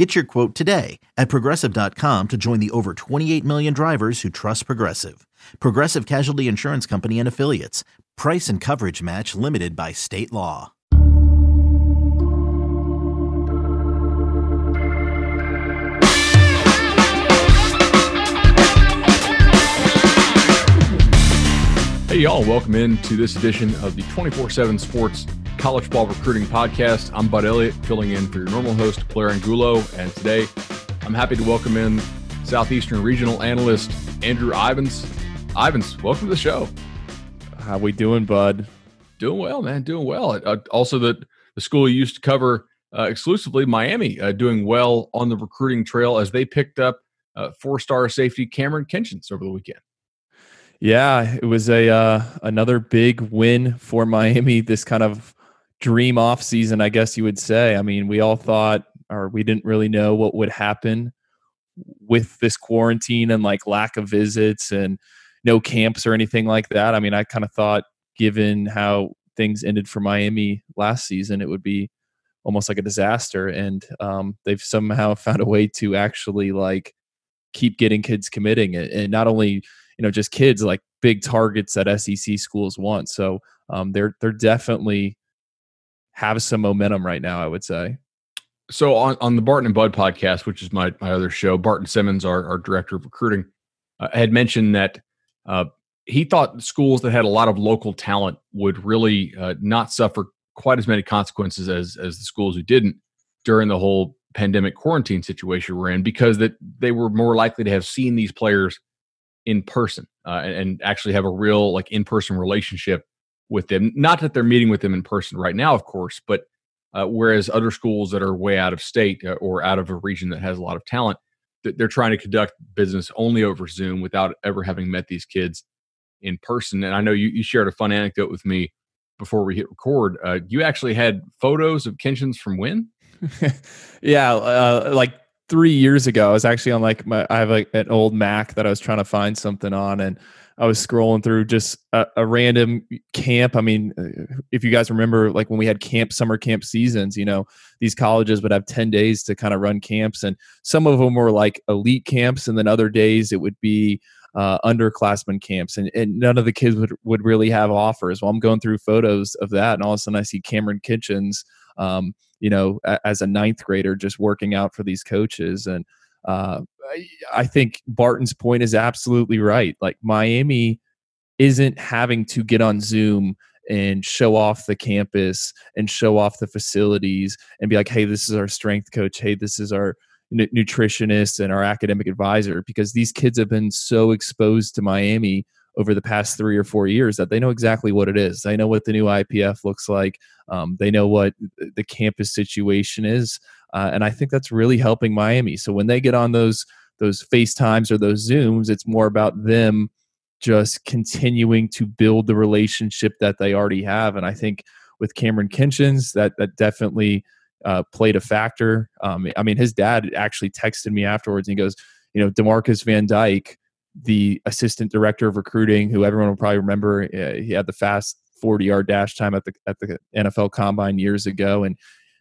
Get your quote today at progressive.com to join the over 28 million drivers who trust Progressive. Progressive Casualty Insurance Company and Affiliates. Price and coverage match limited by state law. Hey, y'all, welcome into this edition of the 24 7 Sports College Ball Recruiting Podcast. I'm Bud Elliott, filling in for your normal host, Blair Angulo. And today, I'm happy to welcome in Southeastern Regional Analyst Andrew Ivins. Ivins, welcome to the show. How we doing, Bud? Doing well, man. Doing well. Uh, also, the the school you used to cover uh, exclusively, Miami, uh, doing well on the recruiting trail as they picked up uh, four star safety Cameron Kinchens over the weekend. Yeah, it was a uh, another big win for Miami. This kind of dream off season, I guess you would say. I mean, we all thought, or we didn't really know what would happen with this quarantine and like lack of visits and no camps or anything like that. I mean, I kind of thought, given how things ended for Miami last season, it would be almost like a disaster. And um, they've somehow found a way to actually like keep getting kids committing, and not only you know just kids like big targets that SEC schools want. So um, they're they're definitely have some momentum right now. I would say. So on, on the Barton and Bud podcast, which is my my other show, Barton Simmons, our, our director of recruiting, uh, had mentioned that uh, he thought schools that had a lot of local talent would really uh, not suffer quite as many consequences as as the schools who didn't during the whole pandemic quarantine situation we're in because that they were more likely to have seen these players in person uh, and, and, actually have a real like in person relationship with them. Not that they're meeting with them in person right now, of course, but uh, whereas other schools that are way out of state uh, or out of a region that has a lot of talent, they're trying to conduct business only over Zoom without ever having met these kids in person. And I know you, you shared a fun anecdote with me before we hit record. Uh, you actually had photos of Kinchens from when? yeah, uh, like three years ago, I was actually on like my I have like an old Mac that I was trying to find something on, and I was scrolling through just a, a, random camp. I mean, uh, if you guys remember, like when we had camp, summer camp seasons, you know, these colleges would have 10 days to kind of run camps. And some of them were like elite camps. And then other days it would be uh, underclassmen camps. And, and none of the kids would, would really have offers. Well, I'm going through photos of that. And all of a sudden I see Cameron Kinchens, um, you know, as a ninth grader just working out for these coaches. And, uh, I think Barton's point is absolutely right. Like Miami isn't having to get on Zoom and show off the campus and show off the facilities and be like, hey, this is our strength coach. Hey, this is our nutritionist and our academic advisor because these kids have been so exposed to Miami over the past three or four years that they know exactly what it is. They know what the new IPF looks like. Um, they know what the campus situation is. Uh, and I think that's really helping Miami. So when they get on those those FaceTimes or those Zooms, it's more about them just continuing to build the relationship that they already have. And I think with Cameron Kinchens, that that definitely uh, played a factor. Um, I mean, his dad actually texted me afterwards and he goes, you know, Demarcus Van Dyke, the assistant director of recruiting, who everyone will probably remember, uh, he had the fast 40 yard dash time at the at the NFL Combine years ago, and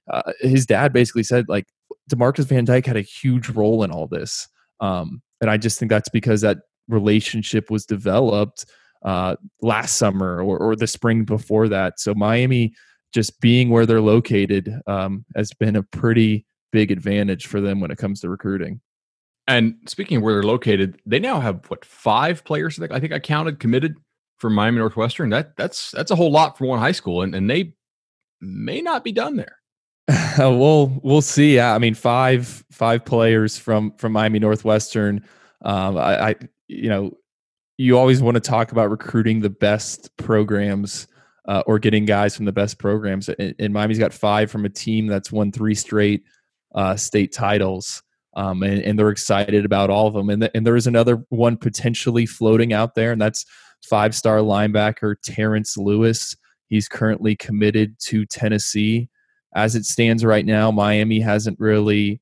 uh, his dad basically said like Demarcus Van Dyke had a huge role in all this. Um, and I just think that's because that relationship was developed uh, last summer or, or the spring before that. So Miami just being where they're located um, has been a pretty big advantage for them when it comes to recruiting. And speaking of where they're located, they now have what five players? I think I counted committed from Miami Northwestern. That that's that's a whole lot for one high school, and and they may not be done there. we'll we'll see. I mean five five players from from Miami Northwestern. Um, I, I you know you always want to talk about recruiting the best programs uh, or getting guys from the best programs. And, and, Miami's got five from a team that's won three straight uh, state titles. Um, and, and, they're excited about all of them. And, and there is another one potentially floating out there, and that's five star linebacker Terrence Lewis. He's currently committed to Tennessee. As it stands right now, Miami hasn't really,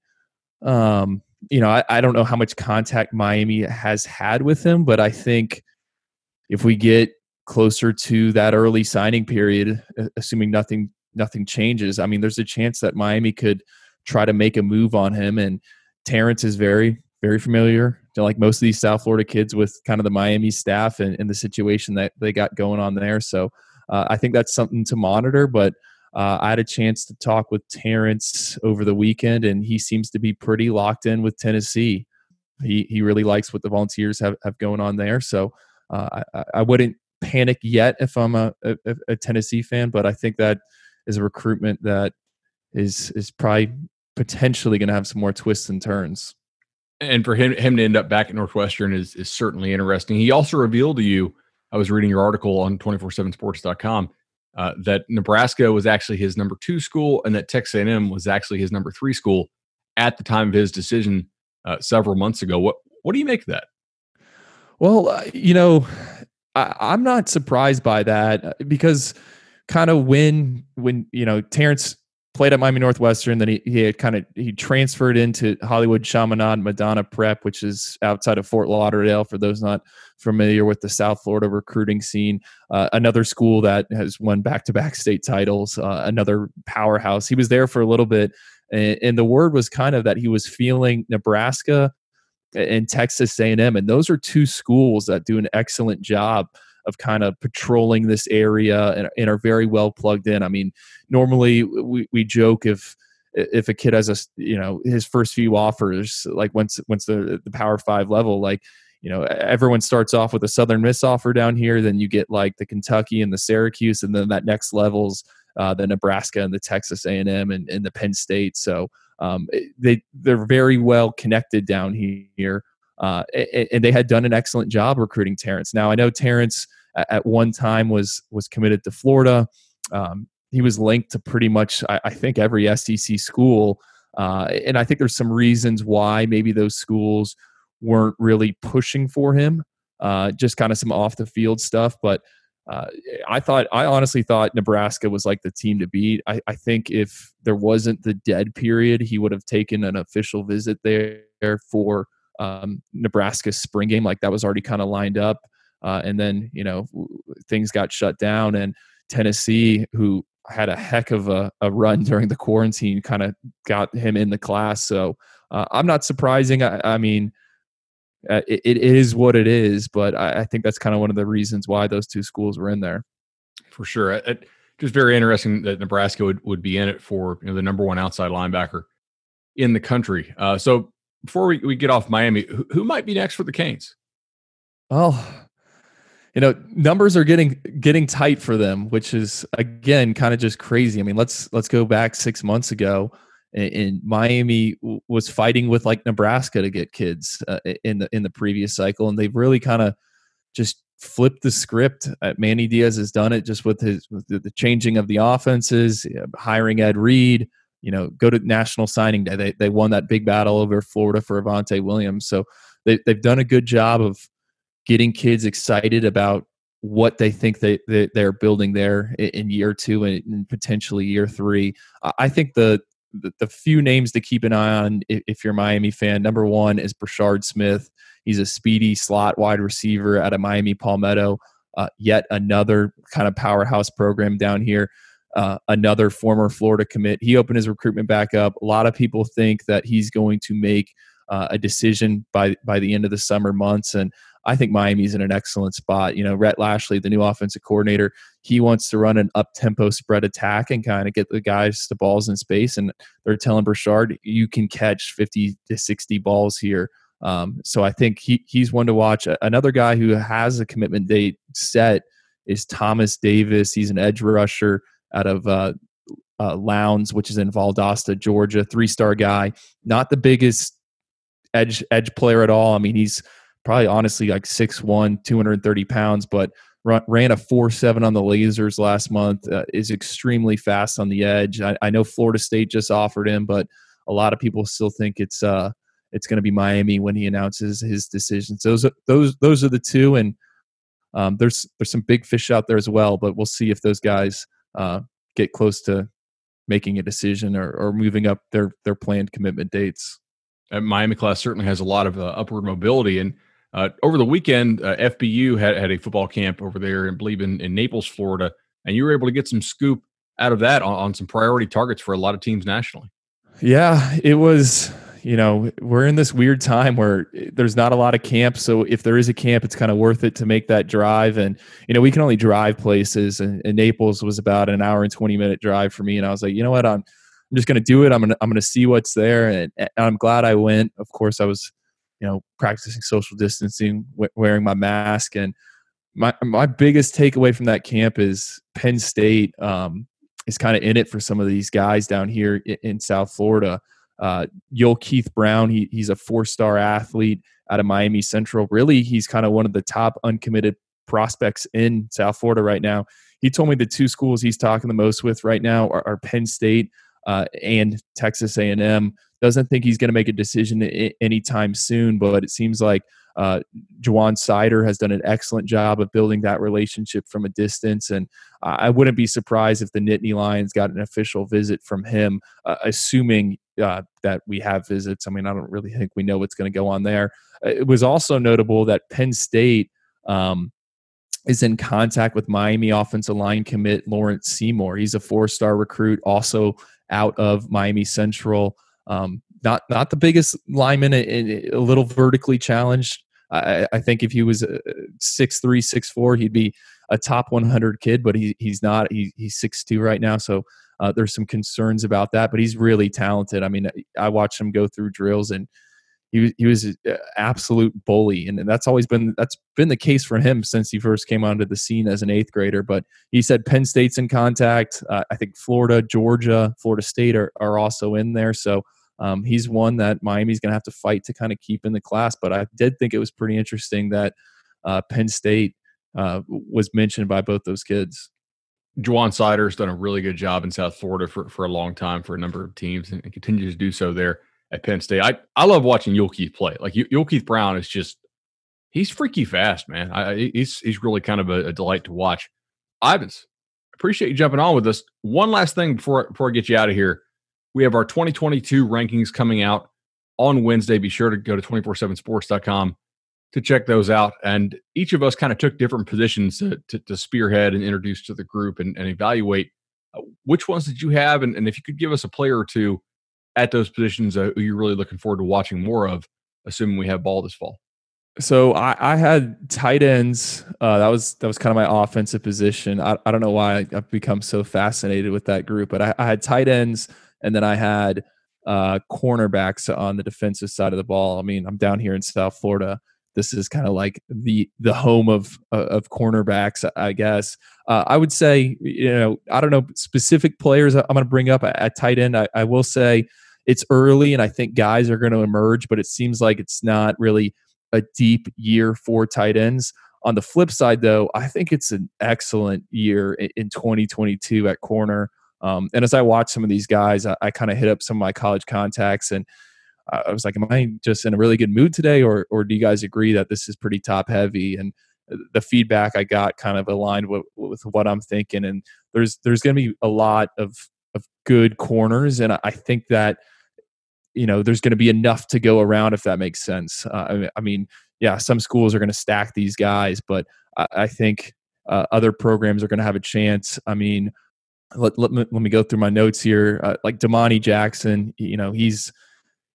um, you know, I, I don't know how much contact Miami has had with him, but I think if we get closer to that early signing period, assuming nothing nothing changes, I mean, there's a chance that Miami could try to make a move on him. And Terrence is very very familiar to like most of these South Florida kids with kind of the Miami staff and, and the situation that they got going on there. So uh, I think that's something to monitor. But uh, I had a chance to talk with Terrence over the weekend, and he seems to be pretty locked in with Tennessee. He he really likes what the Volunteers have, have going on there. So uh, I, I wouldn't panic yet if I'm a, a, a Tennessee fan, but I think that is a recruitment that is is probably potentially going to have some more twists and turns and for him him to end up back at Northwestern is is certainly interesting. He also revealed to you, I was reading your article on 247sports.com, uh, that Nebraska was actually his number two school and that Texas A&M was actually his number three school at the time of his decision uh, several months ago. What what do you make of that? Well, uh, you know, I, I'm not surprised by that uh, because kind of when when you know Terrence played at Miami Northwestern. Then he, he had kind of he transferred into Hollywood Chaminade Madonna Prep, which is outside of Fort Lauderdale. For those not familiar with the South Florida recruiting scene, uh, another school that has won back to back state titles, uh, another powerhouse. He was there for a little bit, and, and the word was kind of that he was feeling Nebraska and Texas A&M, and those are two schools that do an excellent job of kind of patrolling this area and, and are very well plugged in. I mean, normally we, we joke if if a kid has a you know his first few offers like once once the the power five level like you know everyone starts off with a southern miss offer down here then you get like the kentucky and the syracuse and then that next levels uh, the nebraska and the texas a&m and, and the penn state so um, they they're very well connected down here uh, and they had done an excellent job recruiting terrence now i know terrence at one time was was committed to Florida. Um, he was linked to pretty much I, I think every SEC school, uh, and I think there's some reasons why maybe those schools weren't really pushing for him. Uh, just kind of some off the field stuff, but. Uh, I thought, I honestly thought Nebraska was like the team to beat. I, I, think if there wasn't the dead period, he would have taken an official visit there for um, Nebraska's spring game. Like that was already kind of lined up. Uh, and then you know things got shut down, and Tennessee, who had a heck of a, a run during the quarantine, kind of got him in the class. So uh, I'm not surprising. I, I mean, uh, it, it is what it is, but I, I think that's kind of one of the reasons why those two schools were in there. For sure. It, just very interesting that Nebraska would, would be in it for you know the number one outside linebacker in the country. Uh, so before we, we get off Miami, who, who might be next for the Canes? Oh, you know numbers are getting getting tight for them which is again kind of just crazy i mean let's let's go back six months ago and, miami was fighting with like nebraska to get kids uh, in the in the previous cycle and they've really kind of just flipped the script uh, manny diaz has done it just with his with the, changing of the offenses hiring ed reed you know go to national signing day they, they won that big battle over florida for Avantae williams so they, they've done a good job of getting kids excited about what they think they, they they're building there in year two and potentially year three. I think the, the, the few names to keep an eye on if you're a Miami fan. Number one is Brashard Smith. He's a speedy slot wide receiver at a Miami Palmetto. Uh, yet another kind of powerhouse program down here. Uh, another former Florida commit. He opened his recruitment back up. A lot of people think that he's going to make uh, a decision by by the end of the summer months, and I think Miami's in an excellent spot. You know, Rhett Lashlee, the new offensive coordinator, he wants to run an up tempo spread attack and kind of get the guys the balls in space. And they're telling Brashard, you can catch 50 to 60 balls here. Um, so I think he, he's one to watch. Another guy who has a commitment date set is Thomas Davis. He's an edge rusher out of uh, uh, Lowndes, which is in Valdosta, Georgia. Three star guy, not the biggest edge edge player at all. I mean, he's probably honestly like 6'1, 230 pounds, but ran a 4'7 on the lasers last month, uh, is extremely fast on the edge. I, I, know Florida State just offered him, but a lot of people still think it's uh it's going to be Miami when he announces his decisions. Those are, those those are the two, and um, there's there's some big fish out there as well. But we'll see if those guys uh, get close to making a decision or, or moving up their their planned commitment dates. Miami class certainly has a lot of uh, upward mobility. And uh, over the weekend, uh, FBU had, had a football camp over there, and believe in, in Naples, Florida, and you were able to get some scoop out of that on, on some priority targets for a lot of teams nationally. Yeah, it was you know, we're in this weird time where there's not a lot of camps. So if there is a camp, it's kind of worth it to make that drive. And, you know, we can only drive places. And, and Naples was about an hour and 20 minute drive for me. And I was like, you know what? I'm, I'm just going to do it. I'm going to, I'm going to see what's there. And, and, I'm glad I went. Of course, I was, you know, practicing social distancing, wearing my mask. And my, my biggest takeaway from that camp is Penn State um, is kind of in it for some of these guys down here in, in South Florida. Uh, Yulkeith Brown, he, he's a four star athlete out of Miami Central. Really, he's kind of one of the top uncommitted prospects in South Florida right now. He told me the two schools he's talking the most with right now are, are Penn State uh, and Texas A&M. Doesn't think he's going to make a decision I- anytime soon, but it seems like uh, Juwan Sider has done an excellent job of building that relationship from a distance, and I wouldn't be surprised if the Nittany Lions got an official visit from him, uh, assuming uh, that we have visits. I mean, I don't really think we know what's going to go on there. Uh, it was also notable that Penn State um, is in contact with Miami offensive line commit Lawrence Seymour. He's a four-star recruit, also out of Miami Central. Um, not not the biggest lineman, a, a little vertically challenged. I, I, think if he was six three, six four, he'd be a top 100 kid. But he, he's not. He, he's six two right now, so uh, there's some concerns about that. But he's really talented. I mean, I watched him go through drills, and he he was an absolute bully, and that's always been that's been the case for him since he first came onto the scene as an eighth grader. But he said Penn State's in contact. Uh, I think Florida, Georgia, Florida State are are also in there. So um, he's one that Miami's going to have to fight to kind of keep in the class. But I did think it was pretty interesting that uh, Penn State uh, was mentioned by both those kids. Juwan Sider's done a really good job in South Florida for, for a long time for a number of teams and, continues to do so there at Penn State. I, I love watching Yulkeith play. Like Yulkeith Brown is just he's freaky fast, man. I, he's he's really kind of a, a delight to watch. Ivins, appreciate you jumping on with us. One last thing before before I get you out of here. We have our 2022 rankings coming out on Wednesday. Be sure to go to 247sports.com to check those out. And each of us kind of took different positions to, to, to spearhead and introduce to the group and, and evaluate uh, which ones did you have. And, and, if you could give us a player or two at those positions uh, who you're really looking forward to watching more of, assuming we have ball this fall. So I, I had tight ends. Uh, that was that was kind of my offensive position. I, I don't know why I've become so fascinated with that group, but I, I had tight ends and then I had uh, cornerbacks on the defensive side of the ball. I mean, I'm down here in South Florida. This is kind of like the the home of uh, of cornerbacks, I guess. Uh, I would say, you know, I don't know specific players I'm going to bring up at, at tight end. I, I will say it's early, and I think guys are going to emerge, but it seems like it's not really a deep year for tight ends. On the flip side, though, I think it's an excellent year in 2022 at corner. Um, and as I watched some of these guys, I, I kind of hit up some of my college contacts and I was like, am I just in a really good mood today? Or, or do you guys agree that this is pretty top heavy? And the feedback I got kind of aligned with, with what I'm thinking. And there's, there's going to be a lot of, of good corners. And I think that, you know, there's going to be enough to go around if that makes sense. Uh, I mean, yeah, some schools are going to stack these guys, but I, I think uh, other programs are going to have a chance. I mean, let, let, me, let me go through my notes here. Uh, like Domani Jackson, you know, he's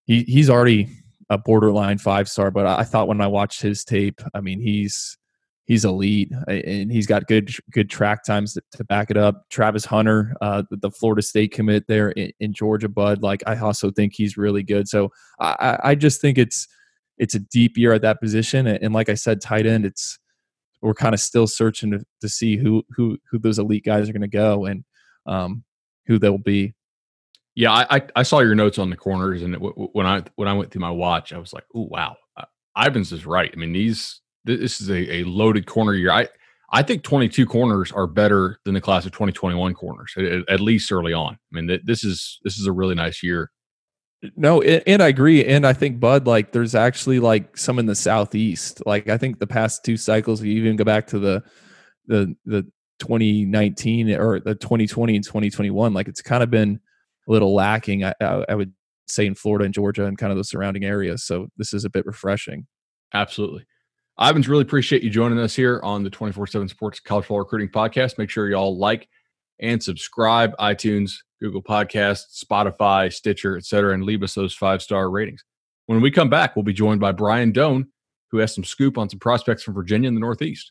he he's already a borderline five star, but I, thought when I watched his tape, I mean, he's he's elite and he's got good good track times to, to back it up. Travis Hunter, uh, the, the, Florida State commit there in, in, Georgia, Bud, like I also think he's really good. So I, I just think it's it's a deep year at that position, and like I said, tight end, it's we're kind of still searching to, to see who who who those elite guys are going to go, and um, who they'll be. Yeah, I, I saw your notes on the corners, and when I when I went through my watch, I was like, "Oh wow, uh, Ivins is right." I mean, these this is a, a loaded corner year. I I think 22 corners are better than the class of 2021 corners, at, at least early on. I mean, this is this is a really nice year No, and I agree. And I think Bud, like, there's actually like some in the southeast. Like, I think the past two cycles, you even go back to the the the 2019 or the 2020 and 2021, like it's kind of been a little lacking. I, I, I would say in Florida and Georgia and kind of the surrounding areas. So this is a bit refreshing. Absolutely. Ivins, really appreciate you joining us here on the 24 7 Sports College Football Recruiting Podcast. Make sure y'all like and subscribe iTunes, Google Podcasts, Spotify, Stitcher, etc., and leave us those five star ratings. When we come back, we'll be joined by Brian Dohn, who has some scoop on some prospects from Virginia in the Northeast.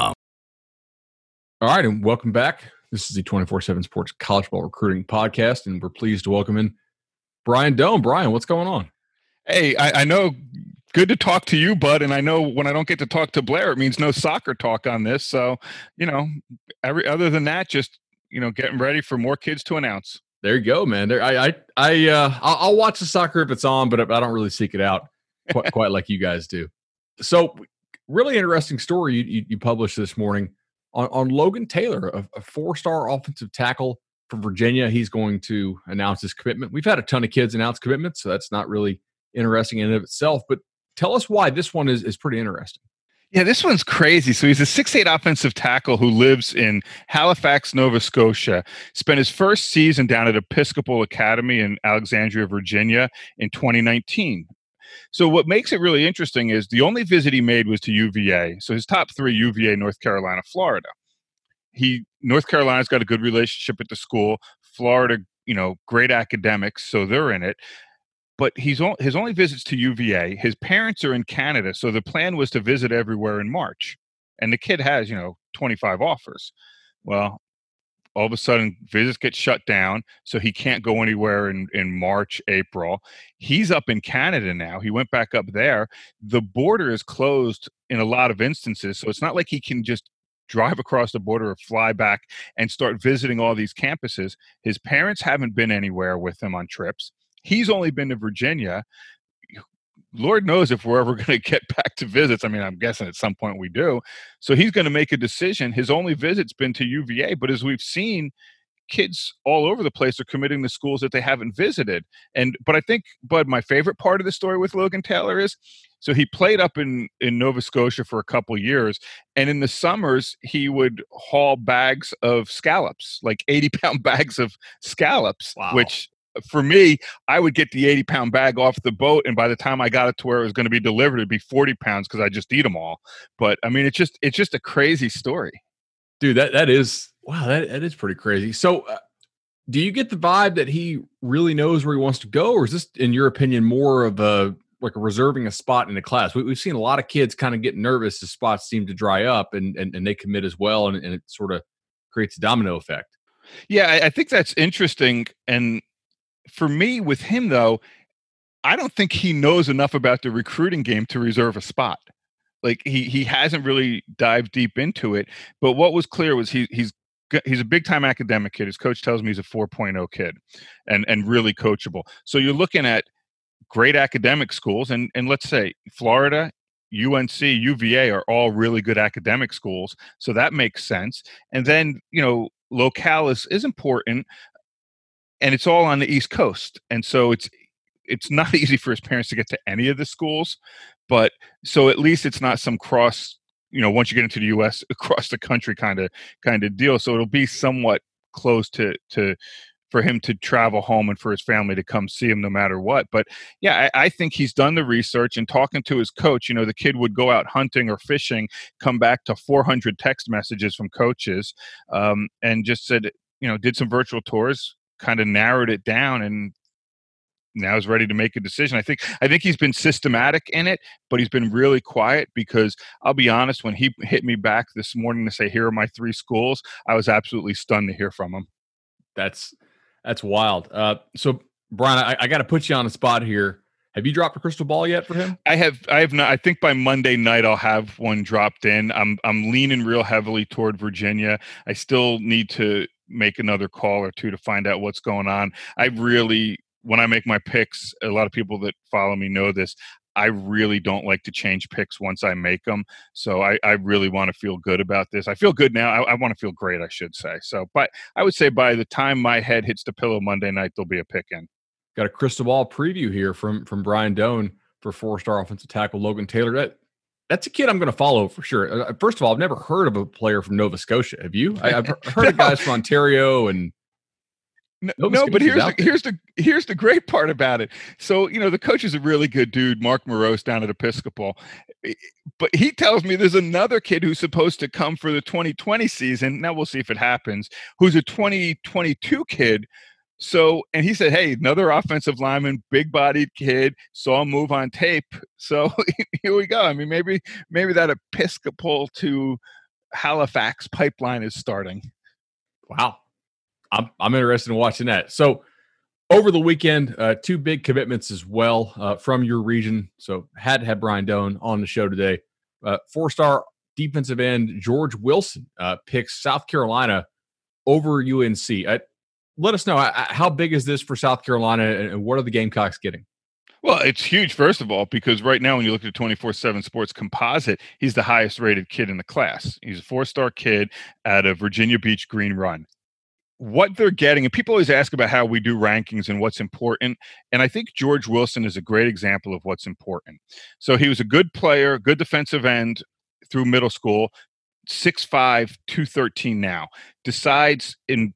All right, and welcome back. This is the 24 7 Sports College Ball Recruiting Podcast, and we're pleased to welcome in Brian Dohn. Brian, what's going on? Hey, I, I, know good to talk to you, bud. And I know when I don't get to talk to Blair, it means no soccer talk on this. So, you know, every other than that, just you know, getting ready for more kids to announce. There you go, man. There, I, I, I, uh, I'll, I'll watch the soccer if it's on, but I don't really seek it out quite, quite like you guys do. So, really interesting story you, you, you published this morning on, on Logan Taylor, a, a four star offensive tackle from Virginia. He's going to announce his commitment. We've had a ton of kids announce commitments, so that's not really interesting in and of itself. But tell us why this one is, is pretty interesting. Yeah, this one's crazy. So he's a six-eight offensive tackle who lives in Halifax, Nova Scotia. Spent his first season down at Episcopal Academy in Alexandria, Virginia in 2019. So what makes it really interesting is the only visit he made was to UVA. So his top three: UVA, North Carolina, Florida. He North Carolina's got a good relationship at the school. Florida, you know, great academics, so they're in it. But he's on, his only visits to UVA. His parents are in Canada, so the plan was to visit everywhere in March. And the kid has, you know, 25 offers. Well, all of a sudden visits get shut down so he can't go anywhere in, in march april. He's up in canada now he went back up there. The border is closed in a lot of instances so it's not like he can just drive across the border or fly back and start visiting all these campuses. His parents haven't been anywhere with him on trips. He's only been to virginia Lord knows if we're ever going to get back to visits. I mean, I'm guessing at some point we do. So he's going to make a decision. His only visit's been to UVA, but as we've seen, kids all over the place are committing to schools that they haven't visited. And but I think, Bud, my favorite part of the story with Logan Taylor is so he played up in in Nova Scotia for a couple years, and in the summers he would haul bags of scallops, like eighty pound bags of scallops, wow. which for me, I would get the 80 pound bag off the boat, and by the time I got it to where it was going to be delivered, it'd be 40 pounds because I just eat them all. But I mean, it's just it's just a crazy story, dude. That that is wow, that, that is pretty crazy. So, uh, do you get the vibe that he really knows where he wants to go, or is this, in your opinion, more of a like a reserving a spot in the class? We, have seen a lot of kids kind of get nervous as spots seem to dry up, and and, and they commit as well, and, and it sort of creates a domino effect. Yeah, I, I think that's interesting, and for me with him though, I don't think he knows enough about the recruiting game to reserve a spot. Like he he hasn't really dived deep into it. But what was clear was he he's he's a big time academic kid. His coach tells me he's a 4.0 kid and and really coachable. So you're looking at great academic schools and and let's say Florida, UNC, UVA are all really good academic schools. So that makes sense. And then, you know, locale is, is important, and it's all on the East Coast, and so it's it's not easy for his parents to get to any of the schools, but so at least it's not some cross you know once you get into the U.S. across the country kind of kind of deal. So it'll be somewhat close to to for him to travel home and for his family to come see him no matter what. But yeah, I, I, think he's done the research and talking to his coach. You know, the kid would go out hunting or fishing, come back to 400 text messages from coaches, um, and just said, you know, did some virtual tours, kind of narrowed it down and now is ready to make a decision. I think I think he's been systematic in it, but he's been really quiet because I'll be honest, when he hit me back this morning to say here are my three schools, I was absolutely stunned to hear from him. That's that's wild. Uh, so Brian, I, I got to put you on the spot here. Have you dropped a crystal ball yet for him? I have. I have not. I think by Monday night I'll have one dropped in. I'm. I'm leaning real heavily toward Virginia. I still need to make another call or two to find out what's going on. I really, when I make my picks, a lot of people that follow me know this. I really don't like to change picks once I make them. So I, I really want to feel good about this. I feel good now. I, I want to feel great, I should say. So, but I would say by the time my head hits the pillow Monday night, there'll be a pick in. Got a crystal ball preview here from from Brian Dohn for four star offensive tackle Logan Taylor. That that's a kid I'm going to follow for sure. Uh, first of all, I've never heard of a player from Nova Scotia. Have you? I, have heard no. of guys from Ontario and no, no but here's the, here's the here's the great part about it. So you know the coach is a really good dude, Mark Moroz down at Episcopal, but he tells me there's another kid who's supposed to come for the 2020 season. Now we'll see if it happens. Who's a 2022 kid. So and he said, hey, another offensive lineman, big bodied kid, saw him move on tape. So here we go. I mean, maybe maybe that Episcopal to Halifax pipeline is starting. Wow. I'm I'm interested in watching that. So over the weekend, uh, two big commitments as well uh, from your region. So had to have Brian Dohn on the show today. Uh, four star defensive end George Wilson uh, picks South Carolina over UNC. Uh, let us know how big is this for South Carolina and what are the Gamecocks getting? Well, it's huge, first of all, because right now, when you look at 24 7 sports composite, he's the highest rated kid in the class. He's a four star kid out of Virginia Beach Green Run what they're getting, and people always ask about how we do rankings and what's important. And I think George Wilson is a great example of what's important. So he was a good player, good defensive end through middle school, 6'5, 213 now. Decides in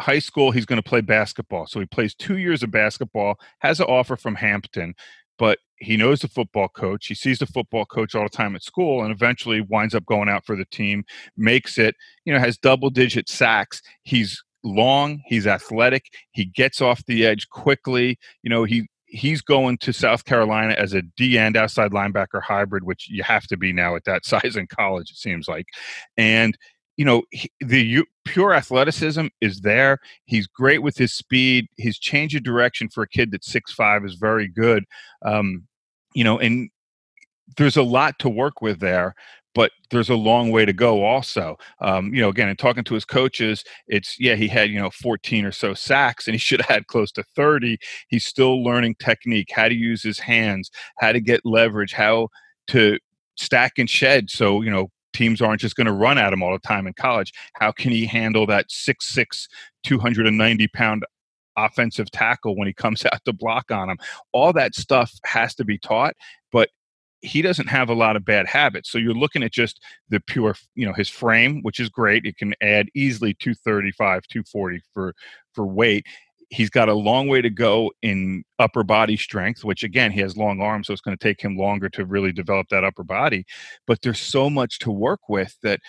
high school he's going to play basketball. So he plays two years of basketball, has an offer from Hampton, but he knows the football coach. He sees the football coach all the time at school and eventually winds up going out for the team, makes it, you know, has double digit sacks. He's long, he's athletic, he gets off the edge quickly. You know, he he's going to South Carolina as a D end outside linebacker hybrid, which you have to be now at that size in college, it seems like. And you know, he, the pure athleticism is there. He's great with his speed. His change of direction for a kid that's six five is very good. Um, you know, and there's a lot to work with there but there's a long way to go also um, you know again in talking to his coaches it's yeah he had you know 14 or so sacks and he should have had close to 30 he's still learning technique how to use his hands how to get leverage how to stack and shed so you know teams aren't just going to run at him all the time in college how can he handle that 6'6 290 pound offensive tackle when he comes out to block on him all that stuff has to be taught but he doesn't have a lot of bad habits. So you're looking at just the pure, you know, his frame, which is great. It can add easily 235, 240 for for weight. He's got a long way to go in upper body strength, which again, he has long arms, so it's going to take him longer to really develop that upper body. But there's so much to work with that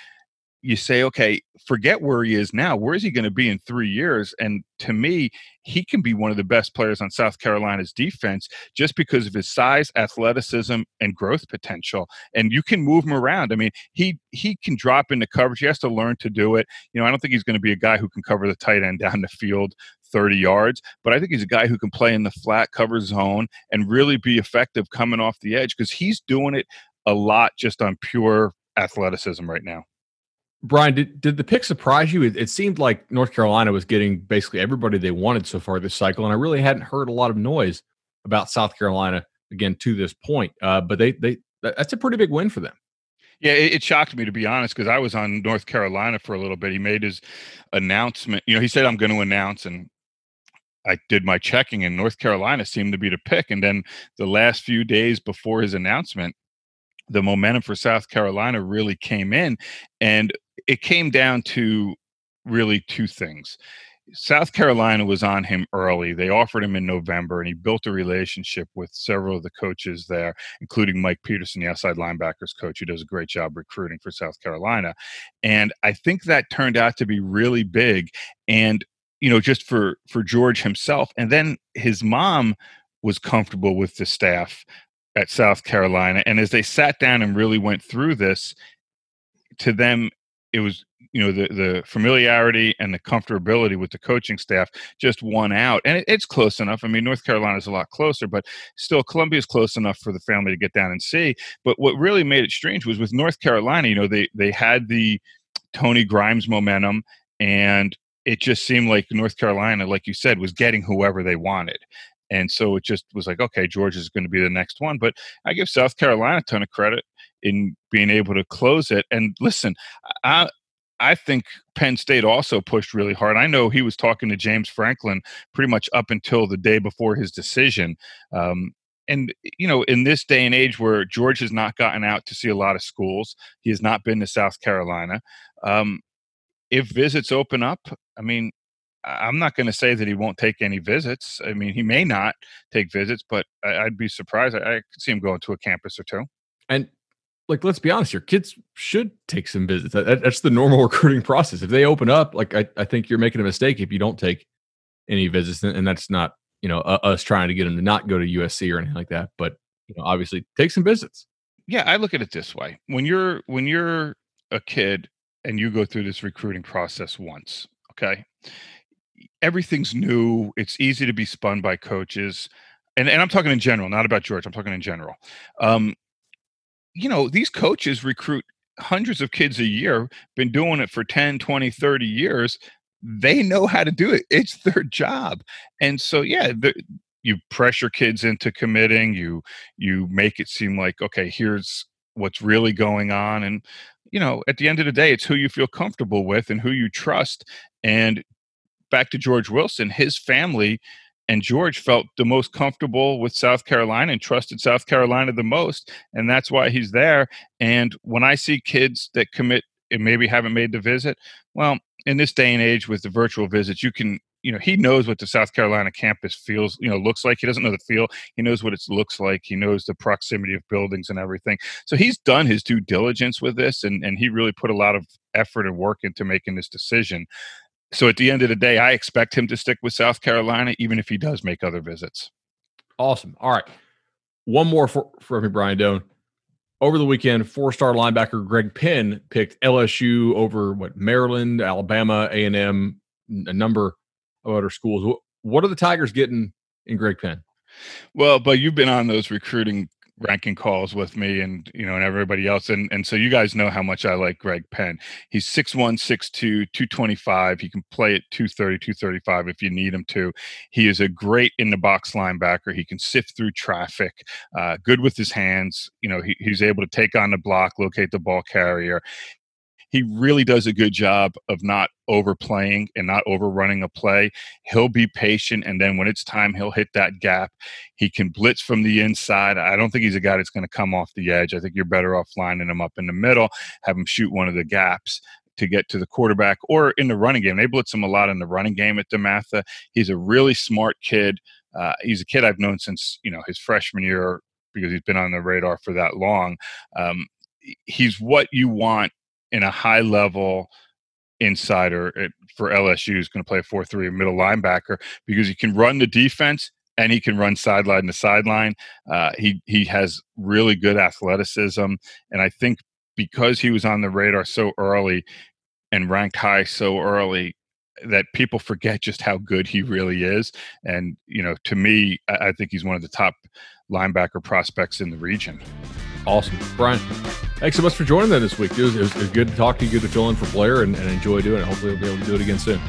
you say, okay, forget where he is now. Where is he going to be in three years? And to me, he can be one of the best players on South Carolina's defense just because of his size, athleticism, and growth potential. And you can move him around. I mean, he he can drop into coverage. He has to learn to do it. You know, I don't think he's going to be a guy who can cover the tight end down the field 30 yards, but I think he's a guy who can play in the flat cover zone and really be effective coming off the edge because he's doing it a lot just on pure athleticism right now. Brian, did, did the pick surprise you? It, it, seemed like North Carolina was getting basically everybody they wanted so far this cycle, and I really hadn't heard a lot of noise about South Carolina again to this point. Uh, but they they that's a pretty big win for them. Yeah, it, it shocked me to be honest because I was on North Carolina for a little bit. He made his announcement. You know, he said I'm going to announce, and I did my checking, and North Carolina seemed to be the pick. And then the last few days before his announcement, the momentum for South Carolina really came in. And it came down to really two things. South Carolina was on him early. They offered him in November, and he built a relationship with several of the coaches there, including Mike Peterson, the outside linebackers coach, who does a great job recruiting for South Carolina. And I think that turned out to be really big. And you know, just for for George himself, and then his mom was comfortable with the staff at South Carolina. And as they sat down and really went through this, to them it was you know the the familiarity and the comfortability with the coaching staff just won out and it, it's close enough i mean north carolina is a lot closer but still columbia is close enough for the family to get down and see but what really made it strange was with north carolina you know they they had the tony grimes momentum and it just seemed like north carolina like you said was getting whoever they wanted and so it just was like okay georgia is going to be the next one but i give south carolina a ton of credit in being able to close it. And listen, I I think Penn State also pushed really hard. I know he was talking to James Franklin pretty much up until the day before his decision. Um, and you know, in this day and age where George has not gotten out to see a lot of schools, he has not been to South Carolina. Um, if visits open up, I mean, I'm not going to say that he won't take any visits. I mean, he may not take visits, but I, would be surprised. I, I could see him going to a campus or two. And like let's be honest here kids should take some visits that, that's the normal recruiting process if they open up like I, I think you're making a mistake if you don't take any visits and that's not you know uh, us trying to get them to not go to usc or anything like that but you know obviously take some visits yeah i look at it this way when you're when you're a kid and you go through this recruiting process once okay everything's new it's easy to be spun by coaches and, and i'm talking in general not about george i'm talking in general um, you know, these coaches recruit hundreds of kids a year, been doing it for 10, 20, 30 years. They know how to do it. It's their job. And so, yeah, the, you pressure kids into committing, you you make it seem like, okay, here's what's really going on. And, you know, at the end of the day, it's who you feel comfortable with and who you trust. And back to George Wilson, his family and George felt the most comfortable with South Carolina and trusted South Carolina the most, and that's why he's there. And when I see kids that commit and maybe haven't made the visit, well, in this day and age with the virtual visits, you can you know he knows what the south carolina campus feels you know looks like he doesn't know the feel he knows what it looks like he knows the proximity of buildings and everything so he's done his due diligence with this and and he really put a lot of effort and work into making this decision so at the end of the day, I expect him to stick with South Carolina, even if he does make other visits. Awesome. All right. One more for, for me, Brian Dohn. Over the weekend, four-star linebacker Greg Penn picked LSU over what Maryland, Alabama, A and M, a number other schools. What are the Tigers getting in Greg Penn? Well, but you've been on those recruiting ranking calls with me and you know and everybody else and and so you guys know how much I like Greg Penn. He's 6'1, 6'2, 225. He can play at 230, 235 if you need him to. He is a great in the box linebacker. He can sift through traffic, uh, good with his hands. You know, he, he's able to take on the block, locate the ball carrier he really does a good job of not overplaying and not overrunning a play. He'll be patient, and then when it's time, he'll hit that gap. He can blitz from the inside. I don't think he's a guy that's going to come off the edge. I think you're better off lining him up in the middle, have him shoot one of the gaps to get to the quarterback or in the running game. They blitz him a lot in the running game at DeMatha. He's a really smart kid. Uh, he's a kid I've known since you know his freshman year because he's been on the radar for that long. Um, he's what you want in a high level insider for LSU is going to play a 4 3 middle linebacker because he can run the defense and he can run sideline to sideline. Uh, he, he has really good athleticism. And I think because he was on the radar so early and ranked high so early, that people forget just how good he really is. And, you know, to me, I, I think he's one of the top linebacker prospects in the region. Awesome. Brian, thanks so much for joining me this week. It was, it was, it was good to talk to you, good to fill in for Blair, and, and enjoy doing it. Hopefully, we'll be able to do it again soon.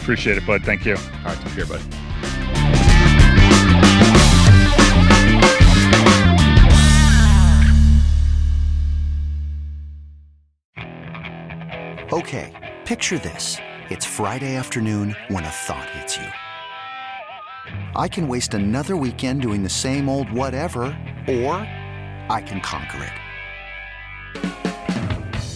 Appreciate it, bud. Thank you. All right, take care, bud. Okay, picture this. It's Friday afternoon when a thought hits you. I can waste another weekend doing the same old whatever, or I can conquer it.